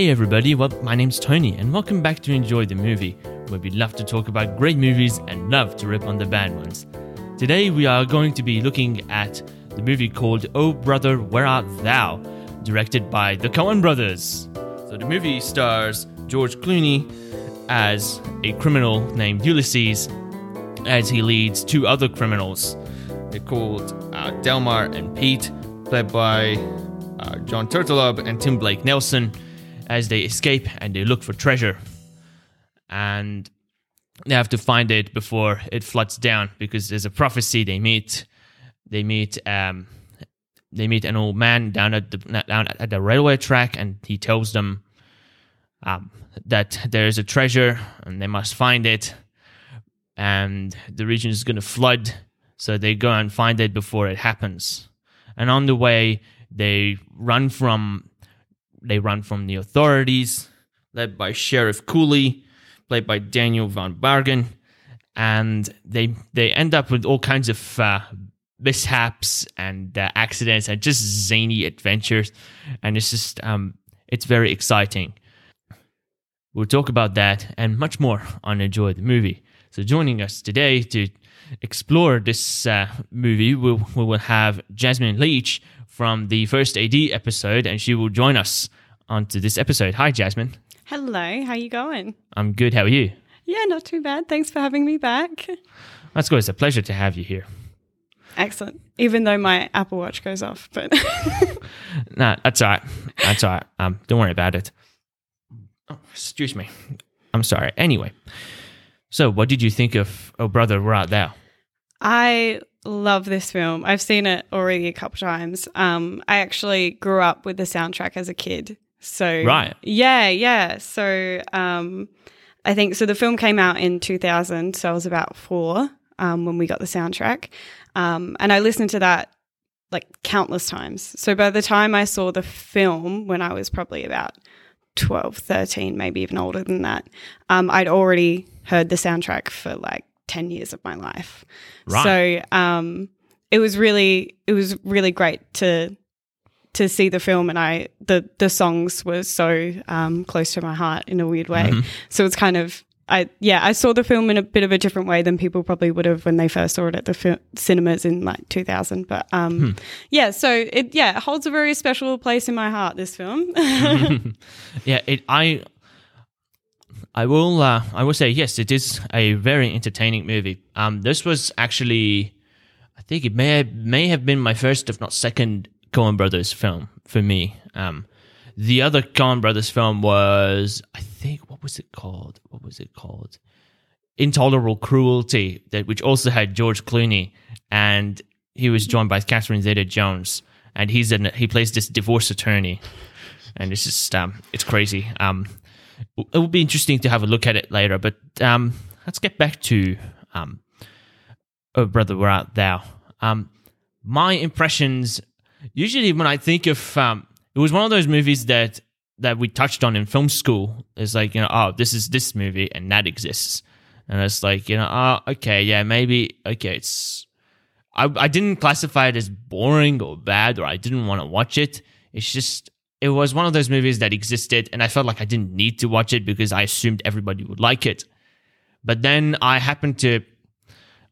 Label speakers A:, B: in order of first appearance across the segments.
A: Hey everybody, well, my name's Tony, and welcome back to Enjoy the Movie, where we love to talk about great movies and love to rip on the bad ones. Today we are going to be looking at the movie called Oh Brother, Where Art Thou, directed by the Coen Brothers. So the movie stars George Clooney as a criminal named Ulysses, as he leads two other criminals. They're called uh, Delmar and Pete, played by uh, John Turturro and Tim Blake Nelson as they escape and they look for treasure. And they have to find it before it floods down because there's a prophecy they meet. They meet um, they meet an old man down at the down at the railway track, and he tells them um, that there is a treasure and they must find it. And the region is going to flood, so they go and find it before it happens. And on the way, they run from they run from the authorities, led by Sheriff Cooley, played by Daniel von Bargen, and they they end up with all kinds of uh, mishaps and uh, accidents and just zany adventures, and it's just um, it's very exciting. We'll talk about that and much more on Enjoy the Movie. So joining us today to explore this uh, movie, we'll, we will have Jasmine Leach from the first AD episode, and she will join us onto this episode. Hi, Jasmine.
B: Hello, how are you going?
A: I'm good. How are you?
B: Yeah, not too bad. Thanks for having me back.
A: That's good. It's a pleasure to have you here.
B: Excellent. Even though my Apple Watch goes off, but
A: nah, that's all right. That's all right. Um, don't worry about it. Oh, excuse me. I'm sorry. Anyway, so what did you think of Oh Brother, Where Art Thou?
B: I love this film. I've seen it already a couple times. Um, I actually grew up with the soundtrack as a kid. So
A: Right.
B: yeah, yeah. So um, I think so. The film came out in 2000, so I was about four um, when we got the soundtrack, um, and I listened to that like countless times. So by the time I saw the film, when I was probably about 12, 13, maybe even older than that, um, I'd already heard the soundtrack for like 10 years of my life.
A: Right.
B: So um, it was really, it was really great to to see the film and I the the songs were so um, close to my heart in a weird way.
A: Mm-hmm.
B: So it's kind of I yeah I saw the film in a bit of a different way than people probably would have when they first saw it at the fi- cinemas in like 2000. But um,
A: Hmm.
B: yeah, so it yeah it holds a very special place in my heart. This film.
A: yeah, it. I. I will. Uh, I will say yes. It is a very entertaining movie. Um, this was actually, I think it may may have been my first, if not second, Coen Brothers film for me. Um, the other Coen Brothers film was, I think, what was it called? What was it called? Intolerable Cruelty, that which also had George Clooney, and he was joined by Catherine Zeta-Jones, and he's an he plays this divorce attorney, and it's just um, it's crazy. Um, it will be interesting to have a look at it later, but um, let's get back to um, Oh Brother, Where Art Thou? Um, my impressions usually when I think of um, it was one of those movies that that we touched on in film school. It's like you know, oh, this is this movie and that exists, and it's like you know, oh, okay, yeah, maybe okay, it's. I I didn't classify it as boring or bad or I didn't want to watch it. It's just it was one of those movies that existed and I felt like I didn't need to watch it because I assumed everybody would like it. But then I happened to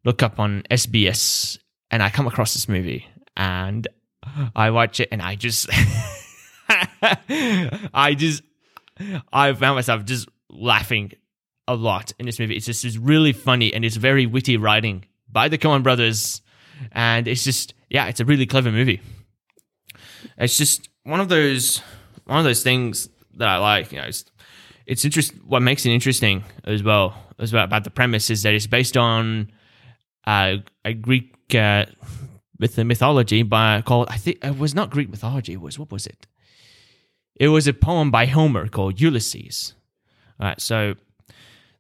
A: look up on SBS and I come across this movie and I watch it and I just I just I found myself just laughing a lot in this movie. It's just it's really funny and it's very witty writing by the Coen brothers and it's just yeah, it's a really clever movie. It's just one of those one of those things that I like, you know, it's, it's interest what makes it interesting as well as well about the premise is that it's based on uh, a Greek uh, myth mythology by called I think it was not Greek mythology. It was what was it? It was a poem by Homer called Ulysses. All right, so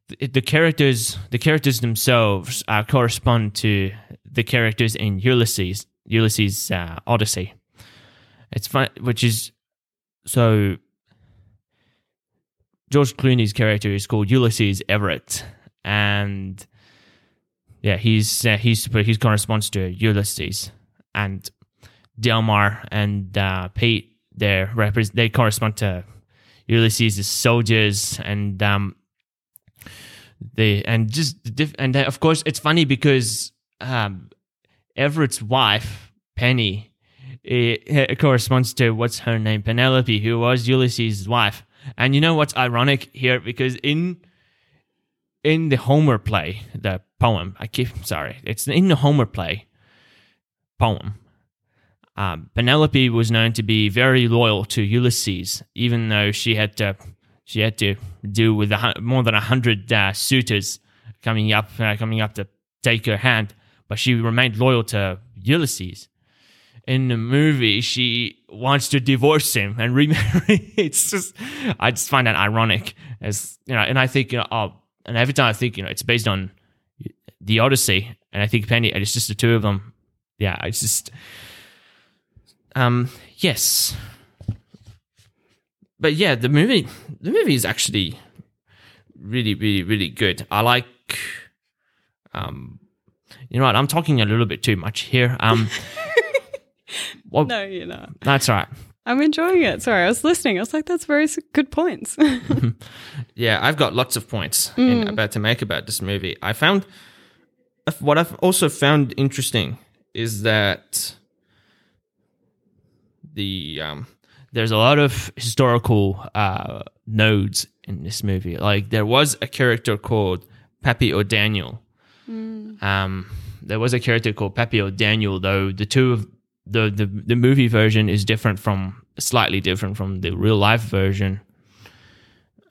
A: the, the characters the characters themselves uh, correspond to the characters in Ulysses Ulysses uh, Odyssey. It's fun, which is so. George Clooney's character is called Ulysses Everett, and yeah, he's uh, he's he corresponds to Ulysses, and Delmar and uh, Pete they represent they correspond to Ulysses' soldiers and um, they and just diff- and then, of course it's funny because um, Everett's wife Penny it, it corresponds to what's her name Penelope, who was Ulysses' wife. And you know what's ironic here because in in the Homer play, the poem, I keep sorry, it's in the Homer play poem. Um, Penelope was known to be very loyal to Ulysses, even though she had to she had to deal with more than hundred uh, suitors coming up uh, coming up to take her hand, but she remained loyal to Ulysses. In the movie, she wants to divorce him. And remarry. it's just I just find that ironic, as you know, and I think you know, oh, and every time I think you know, it's based on the Odyssey, and I think Penny, and it's just the two of them. Yeah, it's just um yes. But yeah the movie the movie is actually really really really good. I like um you know what? I'm talking a little bit too much here. Um well,
B: No, you're not.
A: that's right
B: I'm enjoying it. Sorry, I was listening. I was like, that's very good points.
A: yeah i've got lots of points in, about to make about this movie i found what i've also found interesting is that the um there's a lot of historical uh nodes in this movie like there was a character called Pappy O'Daniel um there was a character called Pappy O'Daniel, though the two of the, the the movie version is different from slightly different from the real life version.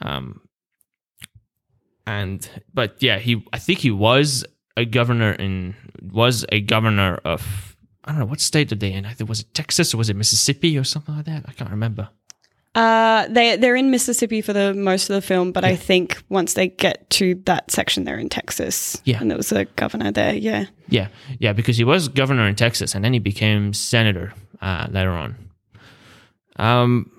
A: Um and but yeah he i think he was a governor in was a governor of i don't know what state did they in? Was it texas or was it mississippi or something like that? I can't remember
B: uh, they they're in Mississippi for the most of the film, but I think once they get to that section, they're in Texas.
A: Yeah.
B: and there was a governor there. Yeah.
A: yeah yeah because he was governor in texas and then he became senator uh, later on um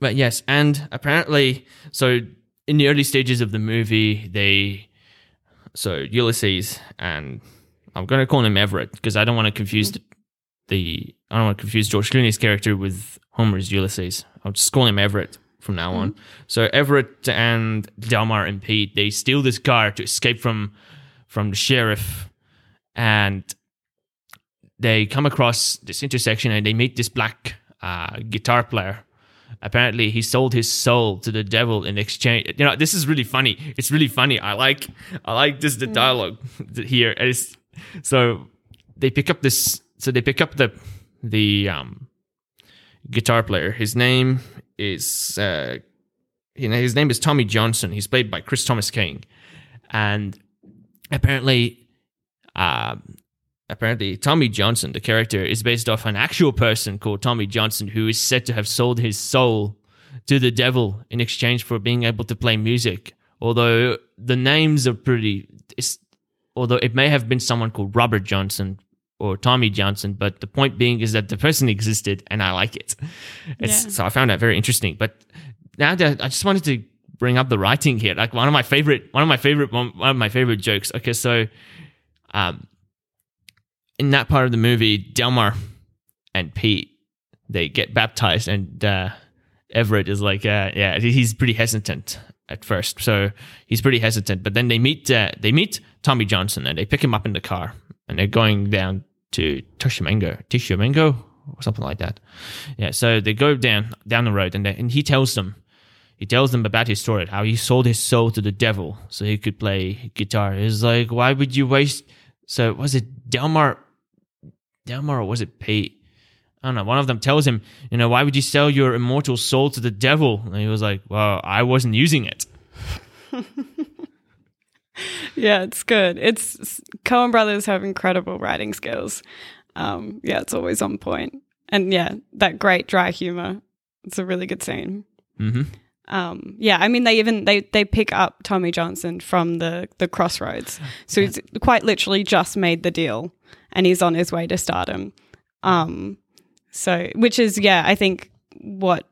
A: but yes and apparently so in the early stages of the movie they so ulysses and i'm going to call him everett because i don't want to confuse the, the i don't want to confuse george clooney's character with homer's ulysses i'll just call him everett from now on so everett and delmar and pete they steal this car to escape from from the sheriff and they come across this intersection and they meet this black uh, guitar player. Apparently, he sold his soul to the devil in exchange. You know, this is really funny. It's really funny. I like, I like this the dialogue here. And it's, so they pick up this. So they pick up the the um, guitar player. His name is uh, you know, his name is Tommy Johnson. He's played by Chris Thomas King, and apparently um, apparently Tommy Johnson, the character, is based off an actual person called Tommy Johnson who is said to have sold his soul to the devil in exchange for being able to play music. Although the names are pretty, although it may have been someone called Robert Johnson or Tommy Johnson, but the point being is that the person existed and I like it. It's,
B: Yeah.
A: So I found that very interesting. But now that I just wanted to bring up the writing here, like one of my favorite, one of my favorite, one of my favorite jokes. Okay, so um, in that part of the movie, Delmar and Pete they get baptized, and uh, Everett is like, uh, yeah, he's pretty hesitant at first, so he's pretty hesitant. But then they meet uh, they meet Tommy Johnson, and they pick him up in the car, and they're going down to Tishomingo, Tishomingo, or something like that. Yeah, so they go down down the road, and they, and he tells them he tells them about his story, how he sold his soul to the devil so he could play guitar. He's like, why would you waste? So was it Delmar? Delmar or was it Pete? I don't know. One of them tells him, you know, why would you sell your immortal soul to the devil? And he was like, well, I wasn't using it.
B: Yeah, it's good. It's Coen Brothers have incredible writing skills. Um, yeah, it's always on point. And yeah, that great dry humor. It's a really good scene.
A: hmm
B: Um, yeah, I mean they even they they pick up Tommy Johnson from the the crossroads. So he's quite literally just made the deal and he's on his way to stardom. Um so which is yeah, I think what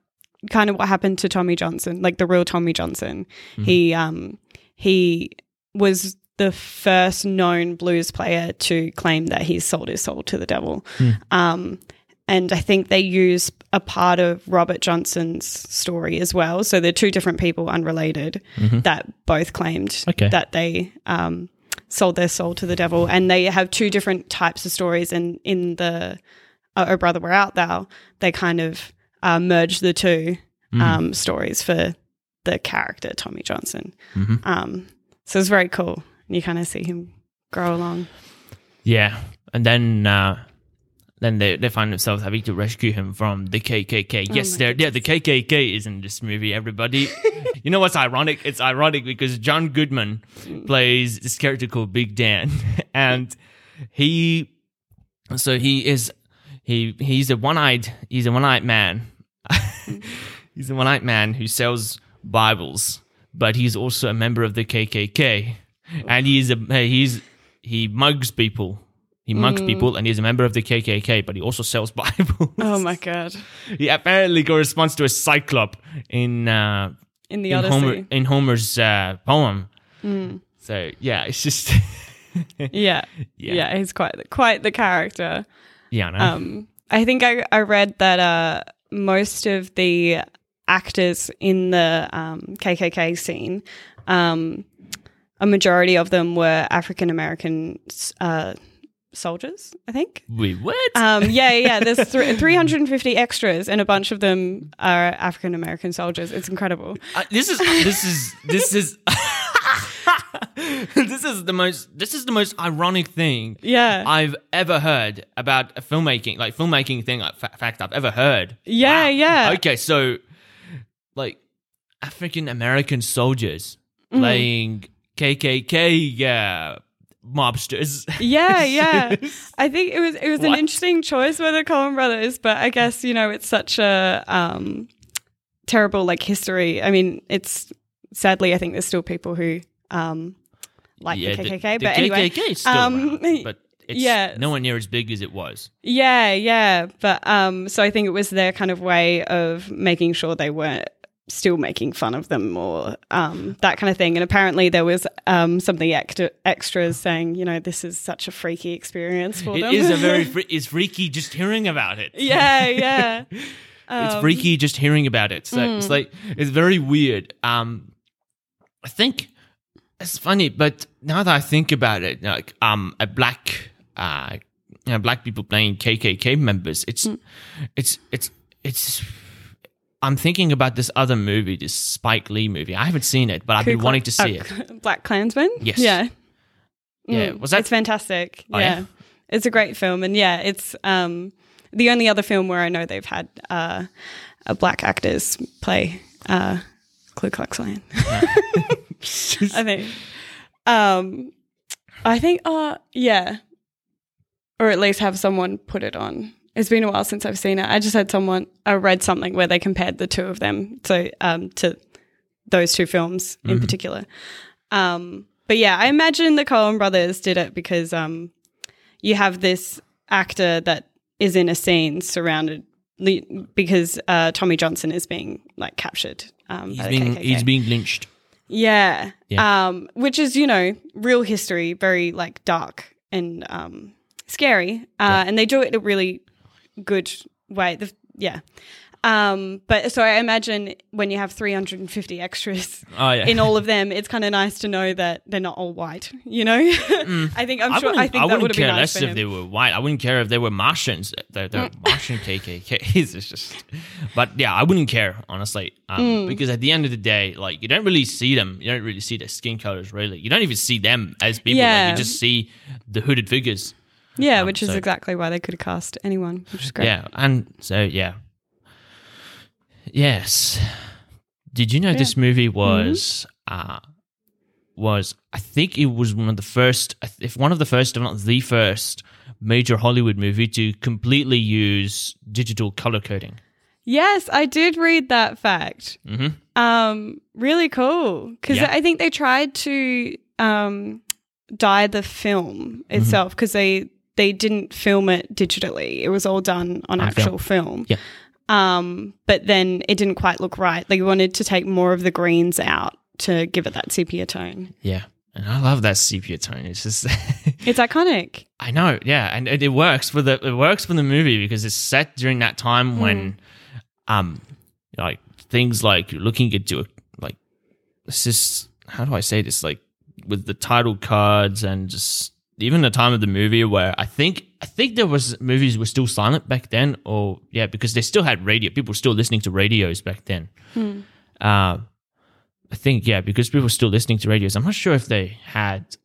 B: kind of what happened to Tommy Johnson, like the real Tommy Johnson. He um he was the first known blues player to claim that he sold his soul to the devil. Um and I think they use a part of Robert Johnson's story as well. So they're two different people, unrelated, that both claimed
A: Mm-hmm. Okay.
B: that they um, sold their soul to the devil, and they have two different types of stories. And in the uh, "Oh Brother, We're Out Thou," they kind of uh, merge the two
A: Mm.
B: um, stories for the character Tommy Johnson.
A: Mhm.
B: Um, so it's very cool. You kind of see him grow along.
A: Yeah, and then uh, then they they find themselves having to rescue him from the KKK. yes, there. Yeah, the KKK is in this movie. Everybody, you know what's ironic? It's ironic because John Goodman plays this character called Big Dan, and he so he is he he's a one eyed he's a one eyed man. he's a one eyed man who sells Bibles, but he's also a member of the KKK, and he's a he's he mugs people. He mugs people, and he's a member of the KKK, but he also sells Bibles.
B: Oh my god!
A: he apparently corresponds to a cyclop in uh,
B: In the
A: in
B: Odyssey,
A: Homer in Homer's uh, poem. So yeah, it's just
B: yeah.
A: Yeah.
B: yeah, he's quite the, quite the character.
A: yeah, no.
B: Um, I think I, I read that uh, most of the actors in the um, KKK scene, um, a majority of them were African American uh, soldiers. I think.
A: We what?
B: Um, yeah, yeah. There's th- 350 extras, and a bunch of them are African American soldiers. It's incredible.
A: Uh, this is this is this is this is the most this is the most ironic thing
B: Yeah,
A: I've ever heard about a filmmaking like filmmaking thing like fa- fact I've ever heard.
B: Yeah,
A: Wow.
B: yeah.
A: Okay, so African American soldiers
B: Mm-hmm.
A: playing KKK uh, mobsters.
B: yeah, yeah. I think it was it was an interesting choice by the Coen Brothers, but I guess you know it's such a um, terrible like history. I mean, it's sadly I think there's still people who um, like the KKK, but anyway,
A: KKK is still
B: um,
A: around, but it's
B: yeah.
A: nowhere near as big as it was.
B: Yeah, yeah. But um so I think it was their kind of way of making sure they weren't still making fun of them or um that kind of thing. And apparently there was um some of the extra extras saying, you know, this is such a freaky experience for
A: It
B: them.
A: is a very fre- it's freaky just hearing about it.
B: Yeah, yeah.
A: it's
B: Um,
A: freaky just hearing about it. So
B: mm.
A: it's like it's very weird. Um, I think it's funny, but now that I think about it, like um, a black uh, you know, black people playing KKK members, it's
B: Mm.
A: it's it's it's. I'm thinking about this other movie, this Spike Lee movie. I haven't seen it, but I've been
B: Ku
A: wanting to see
B: uh,
A: it.
B: Black Klansman?
A: Yes.
B: Yeah.
A: Yeah,
B: Mm,
A: was that-
B: It's fantastic.
A: Oh,
B: yeah.
A: yeah?
B: It's a great film and yeah, it's um the only other film where I know they've had uh, a black actors play uh Ku Klux Klan. I think. Um, I think. Uh, yeah, or at least have someone put it on. It's been a while since I've seen it. I just had someone. I read something where they compared the two of them. So um, to those two films in particular. Um, but yeah, I imagine the Coen Brothers did it because um, you have this actor that is in a scene surrounded because uh, Tommy Johnson is being like captured. Um,
A: He's being
B: KKK.
A: he's being lynched.
B: Yeah.
A: Yeah.
B: Um, which is, you know, real history, very like dark and um, scary. Uh, And they do it in a really good way. The, yeah. Um, but so I imagine when you have 350 extras
A: Oh yeah.
B: in all of them, it's kind of nice to know that they're not all white, you know? I think, I'm
A: I
B: sure, I think that
A: wouldn't
B: would
A: care
B: nice
A: less if
B: him.
A: they were white. I wouldn't care if they were Martians. They're, they're
B: Mm.
A: Martian KKKs. It's just, but yeah, I wouldn't care honestly, um,
B: Mm.
A: because at the end of the day, like you don't really see them. You don't really see their skin colors. Really, you don't even see them as people. Like, you just see the hooded figures.
B: Yeah,
A: um,
B: which is
A: so-
B: exactly why they could have cast anyone, which is great.
A: Yeah, and so yeah, yes. Did you know this movie was uh was I think it was one of the first, if one of the first, if not the first, major Hollywood movie to completely use digital color coding.
B: Yes, I did read that fact.
A: hmm
B: Um, really cool because
A: Yeah.
B: I think they tried to um dye the film
A: Mm-hmm.
B: itself because they they didn't film it digitally. It was all done on
A: On
B: actual film.
A: Yeah.
B: Um, but then it didn't quite look right. They wanted to take more of the greens out to give it that sepia tone.
A: Yeah. And I love that sepia tone. It's just,
B: It's iconic.
A: I know, yeah, and it, it works for the it works for the movie because it's set during that time when, um, like things like you're looking into a, like it's just how do I say this like with the title cards and just even the time of the movie where I think I think there was movies were still silent back then or yeah because they still had radio people were still listening to radios back then. Uh, I think yeah because people were still listening to radios. I'm not sure if they had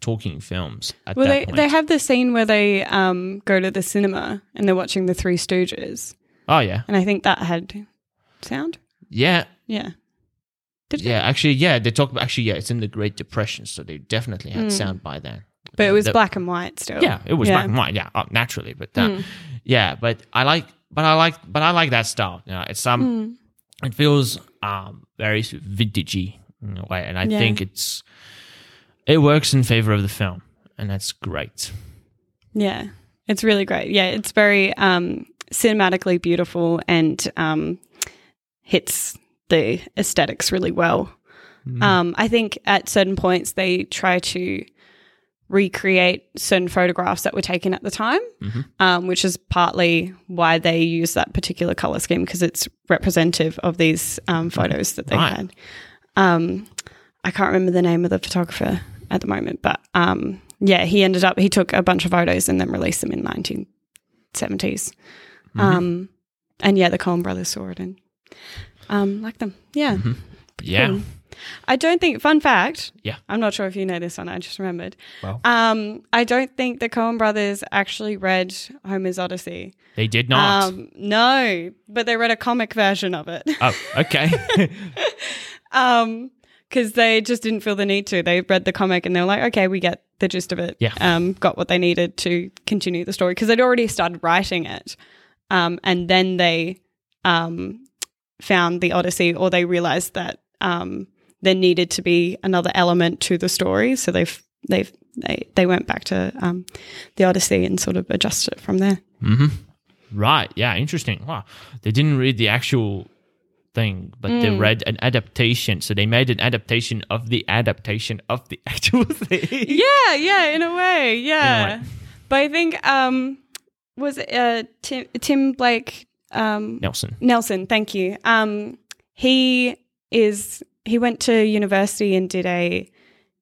A: talking films at
B: Well,
A: that
B: they,
A: point.
B: they have the scene where they um, go to the cinema and they're watching the Three Stooges.
A: oh yeah
B: And I think that had sound.
A: yeah
B: Yeah. Did
A: Yeah, actually, yeah, they talk about actually, yeah, it's in the Great Depression, so they definitely had sound by then.
B: But it was
A: The-
B: black and white still.
A: Yeah, it was
B: Yeah.
A: black and white. Yeah, uh, naturally, but uh, yeah, but I like, but I like, but I like that style. You know, it's um, it feels um very vintagey in a way, and I
B: Yeah.
A: think it's it works in favor of the film, and that's great.
B: Yeah. It's really great. Yeah. It's very um, cinematically beautiful and um, hits the aesthetics really well. Um, I think at certain points they try to recreate certain photographs that were taken at the time, um, which is partly why they use that particular color scheme because it's representative of these um, photos that they
A: Right.
B: had. Um, I can't remember the name of the photographer at the moment, but um, yeah, he ended up he took a bunch of photos and then released them in 1970s. Um, and yeah, the Coen brothers saw it and um, liked them. Yeah.
A: But yeah,
B: Cool. I don't think, fun fact,
A: Yeah.
B: I'm not sure if you know this one, I just remembered.
A: Well.
B: Um, I don't think the Coen brothers actually read Homer's Odyssey.
A: they did not.
B: Um, no, but they read a comic version of it.
A: oh, okay.
B: um, because they just didn't feel the need to. They read the comic and they were like, okay, we get the gist of it.
A: Yeah.
B: Um, got what they needed to continue the story because they'd already started writing it. Um, and then they um, found the Odyssey or they realized that um, there needed to be another element to the story. So they've, they've, they, they went back to um, the Odyssey and sort of adjusted it from there.
A: Right. Yeah. Interesting. Wow. They didn't read the actual thing, but they read an adaptation. So they made an adaptation of the adaptation of the actual thing.
B: Yeah, yeah, in a way, yeah.
A: way.
B: But I think um was it uh Tim Tim Blake um
A: Nelson.
B: Nelson, thank you. Um he is he went to university and did a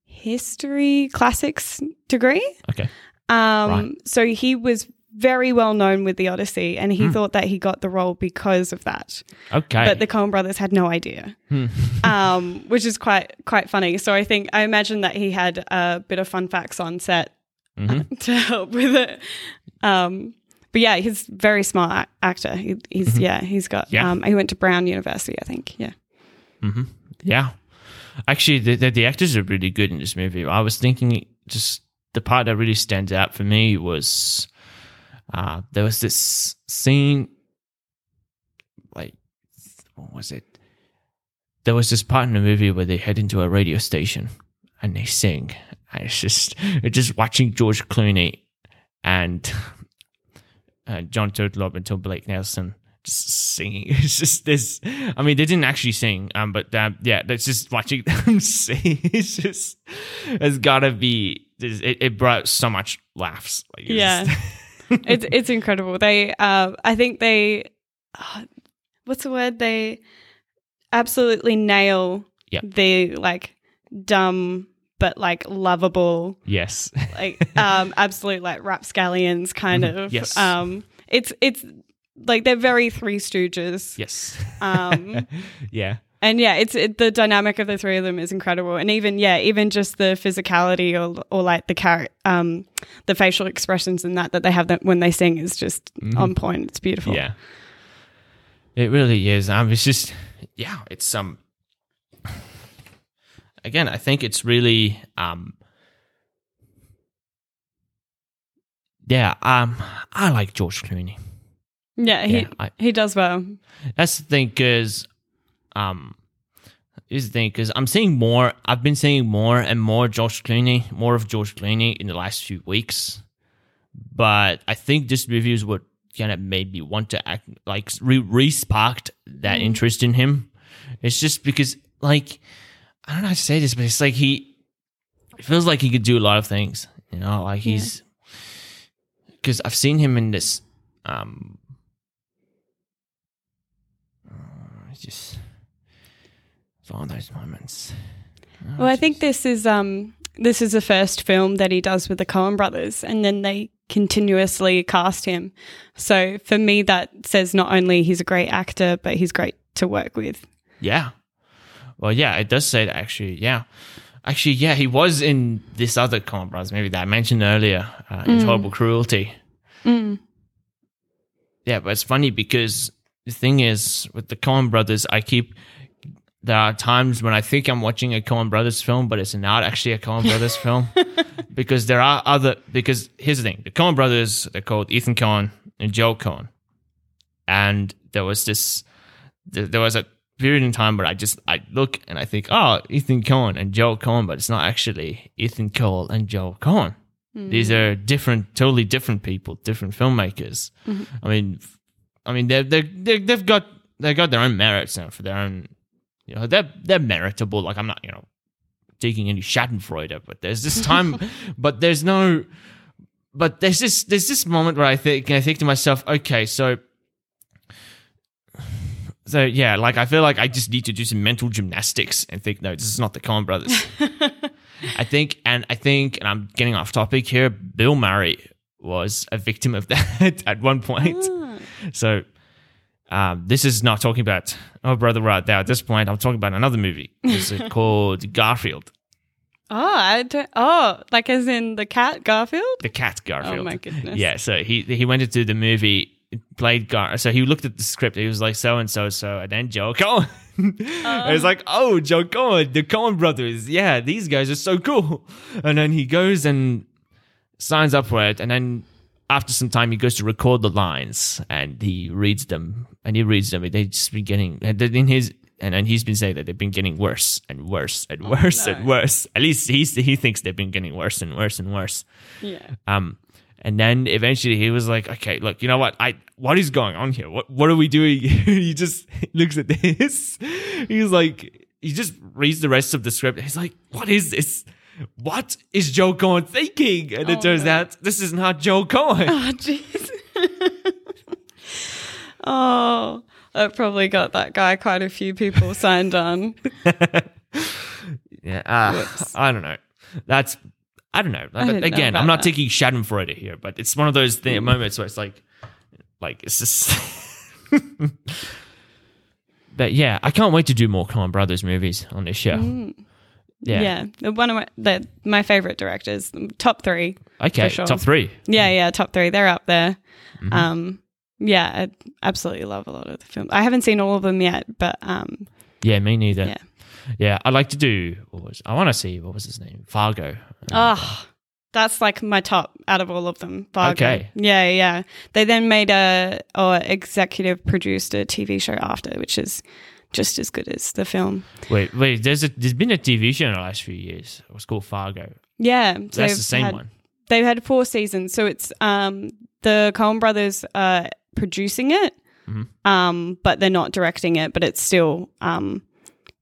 B: history classics degree.
A: Okay.
B: Um
A: Right.
B: so he was very well known with the Odyssey and he thought that he got the role because of that
A: Okay.
B: but the Coen brothers had no idea,
A: Hmm.
B: um, which is quite quite funny. So I think I imagine that he had a bit of fun facts on set
A: Mm-hmm.
B: to help with it. Um, but yeah, he's a very smart a- actor. He, he's yeah, he's got.
A: Mm-hmm. Yeah.
B: Um, he went to Brown University, I think. Yeah.
A: Yeah. Actually, the, the the actors are really good in this movie. I was thinking just the part that really stands out for me was uh, there was this scene, like what was it? There was this part in the movie where they head into a radio station and they sing. And it's just it's just watching George Clooney and uh, John Turturro and Tom Blake Nelson singing. It's just this. I mean, they didn't actually sing, um, but um, yeah, that's just watching them sing. It's just it's gotta be. It, it brought so much laughs. Like, it's-
B: Yeah. it's it's incredible. They, uh, I think they, uh, what's the word? They absolutely nail
A: Yeah.
B: the like dumb but like lovable
A: yes.
B: like um absolute like rapscallions kind of
A: Mm-hmm. Yes.
B: um it's it's like they're very three stooges
A: yes.
B: um
A: yeah.
B: and yeah it's it, the dynamic of the three of them is incredible and even yeah even just the physicality or or like the char- um the facial expressions and that that they have that when they sing is just on point it's beautiful.
A: Yeah. It really is. Um, it's just, yeah, it's um. Again, I think it's really um. Yeah, um, I like George Clooney.
B: Yeah he
A: Yeah, I-
B: he does well
A: That's the thing, because, um, is the thing because I'm seeing more. I've been seeing more and more George Clooney, more of George Clooney in the last few weeks. But I think this review is what kind of made me want to act like re- re-sparked that interest in him. It's just because, like, I don't know how to say this, but it's like he it feels like he could do a lot of things. You know, like he's because I've seen him in this. Um, uh, it's just it's one of those moments. Oh,
B: Well, I think this is um this is the first film that he does with the Coen brothers and then they continuously cast him. So for me that says not only he's a great actor but he's great to work with.
A: Yeah. Well, yeah, it does say that actually. Yeah. Actually, yeah, he was in this other Coen Brothers movie that I mentioned earlier, uh, in Intolerable Cruelty.
B: Mm.
A: Yeah, but it's funny because the thing is with the Coen Brothers, I keep there are times when I think I'm watching a Coen Brothers film, but it's not actually a Coen Brothers film because there are other. Because here's the thing: the Coen Brothers they're called Ethan Coen and Joel Coen, and there was this. There was a period in time where I just I look and I think, oh, Ethan Coen and Joel Coen, but it's not actually Ethan Coen and Joel Coen. These are different, totally different people, different filmmakers. Mm-hmm. I mean, I mean, they're, they're, they've got they got their own merits and for their own, you know, they're they're meritable. Like I'm not, you know, taking any Schadenfreude, but there's this time, but there's no, but there's this there's this moment where I think I think to myself, okay, so. So yeah, like I feel like I just need to do some mental gymnastics and think, no, this is not the Coen Brothers. I think, and I think, and I'm getting off topic here. Bill Murray was a victim of that at one point. Ah. So, um, this is not talking about oh brother right there. At this point, I'm talking about another movie. It's called Garfield,
B: Oh, I don't, oh, like as in the cat Garfield?
A: the cat Garfield.
B: Oh my goodness.
A: Yeah, so he he went into the movie, played Gar. So he looked at the script. He was like so and so so, and then Joel Cohen. it was like, oh, Joel Cohen, the Cohen brothers. Yeah, these guys are so cool. And then he goes and signs up for it, and then after some time, he goes to record the lines, and he reads them, and he reads them. They've just been getting and in his. And then he's been saying that they've been getting worse and worse and worse and
B: no.
A: worse. At least he's, he thinks they've been getting worse and worse and worse.
B: Yeah.
A: Um, and then eventually he was like, okay, look, you know what? I, what is going on here? What, what are we doing? he just looks at this. He's like, he just reads the rest of the script. He's like, what is this? What is Joel Cohen thinking? And it
B: Oh,
A: turns
B: no.
A: out this is not Joel Cohen.
B: Oh, jeez. oh, that probably got that guy quite a few people signed on.
A: yeah. Uh, I don't know. That's, I don't know.
B: I didn't know
A: Again, I'm not
B: that.
A: taking Schadenfreude here, but it's one of those thi- moments where it's like, like, it's just. but yeah, I can't wait to do more Coen Brothers movies on this show. Yeah.
B: Yeah. One of my the, my favorite directors, top three.
A: Okay.
B: Sure.
A: Top three.
B: Yeah, yeah, top three. They're up there.
A: Mm-hmm.
B: Um, yeah, I absolutely love a lot of the films. I haven't seen all of them yet, but um,
A: Yeah, me neither.
B: Yeah.
A: Yeah, I'd like to do. What was I want to see? What was his name? Fargo.
B: oh, that's like my top out of all of them. Fargo.
A: Okay.
B: Yeah, yeah. They then made a or executive produced a TV show after, which is just as good as the film.
A: Wait, wait. There's a there's been a TV show in the last few years. It was called Fargo.
B: Yeah,
A: That's the same
B: had-
A: one.
B: They've had four seasons, so it's um the Coen brothers are producing it,
A: Mhm.
B: um, but they're not directing it, but it still um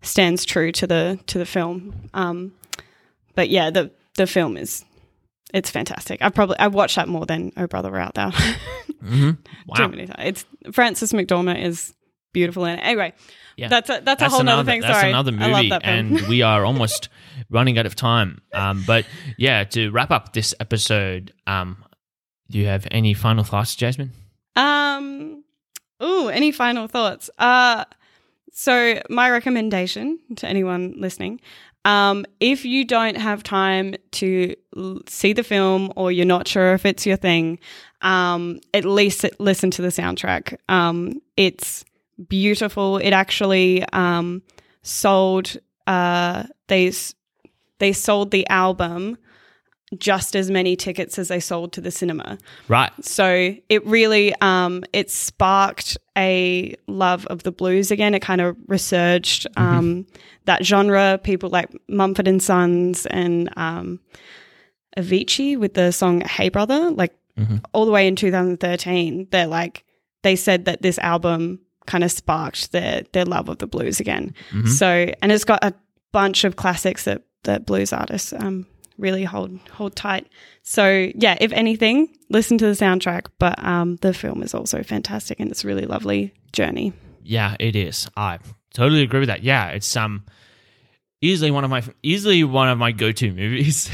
B: stands true to the to the film. Um, but yeah, the the film is it's fantastic. I probably I watched that more than Oh Brother We're Out There.
A: hmm
B: Too
A: Wow.
B: many times. It's Frances McDormand is beautiful in it. Anyway,
A: Yeah.
B: that's a that's, a whole
A: another,
B: nother thing.
A: That's
B: Sorry,
A: another
B: I love
A: movie, and we are almost running out of time. Um, but yeah, to wrap up this episode, um, do you have any final thoughts, Jasmine?
B: Um. Ooh, any final thoughts? Uh so my recommendation to anyone listening, um, if you don't have time to l- see the film or you're not sure if it's your thing, um, at least listen to the soundtrack. Um, it's beautiful. It actually um, sold. Uh, they they sold the album just as many tickets as they sold to the cinema.
A: Right.
B: So it really um, it sparked a love of the blues again. It kind of resurged um, that genre. People like Mumford and Sons and um, Avicii with the song "Hey Brother," like all the way in 2013. They're like they said that this album kind of sparked their their love of the blues again. So and it's got a bunch of classics that that blues artists um, really hold hold tight. So yeah, if anything, listen to the soundtrack, but um, the film is also fantastic and it's a really lovely journey.
A: Yeah, it is. I totally agree with that. Yeah, it's um easily one of my easily one of my go-to movies.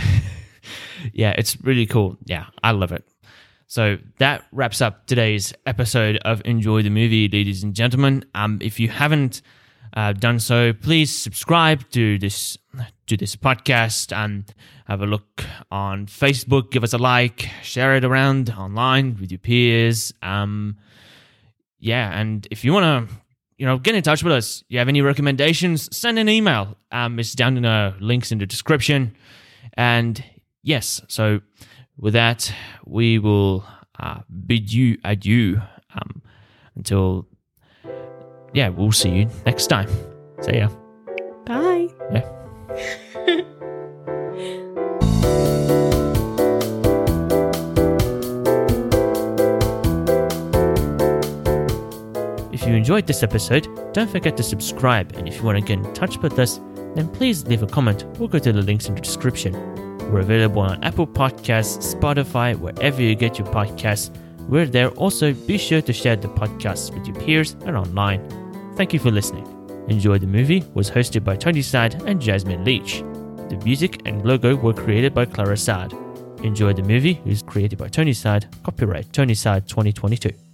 A: yeah, it's really cool. Yeah, I love it. So that wraps up today's episode of Enjoy the Movie, ladies and gentlemen. Um, if you haven't uh, done so, please subscribe to this to this podcast and have a look on Facebook. Give us a like, share it around online with your peers. Um, yeah, and if you want to, you know, get in touch with us. You have any recommendations? Send an email. Um, it's down in the links in the description. And yes, so with that, we will uh, bid you adieu. Um, until yeah, we'll see you next time. See ya.
B: Bye.
A: yeah. If you enjoyed this episode, don't forget to subscribe. And if you want to get in touch with us, then please leave a comment or go to the links in the description. We're available on Apple Podcasts, Spotify, wherever you get your podcasts. We're there. Also, be sure to share the podcast with your peers and online. Thank you for listening. Enjoy the Movie was hosted by Tony Sad and Jasmine Leach. The music and logo were created by Clara Sad. Enjoy the Movie is created by Tony Sad, copyright Tony Sad 2022.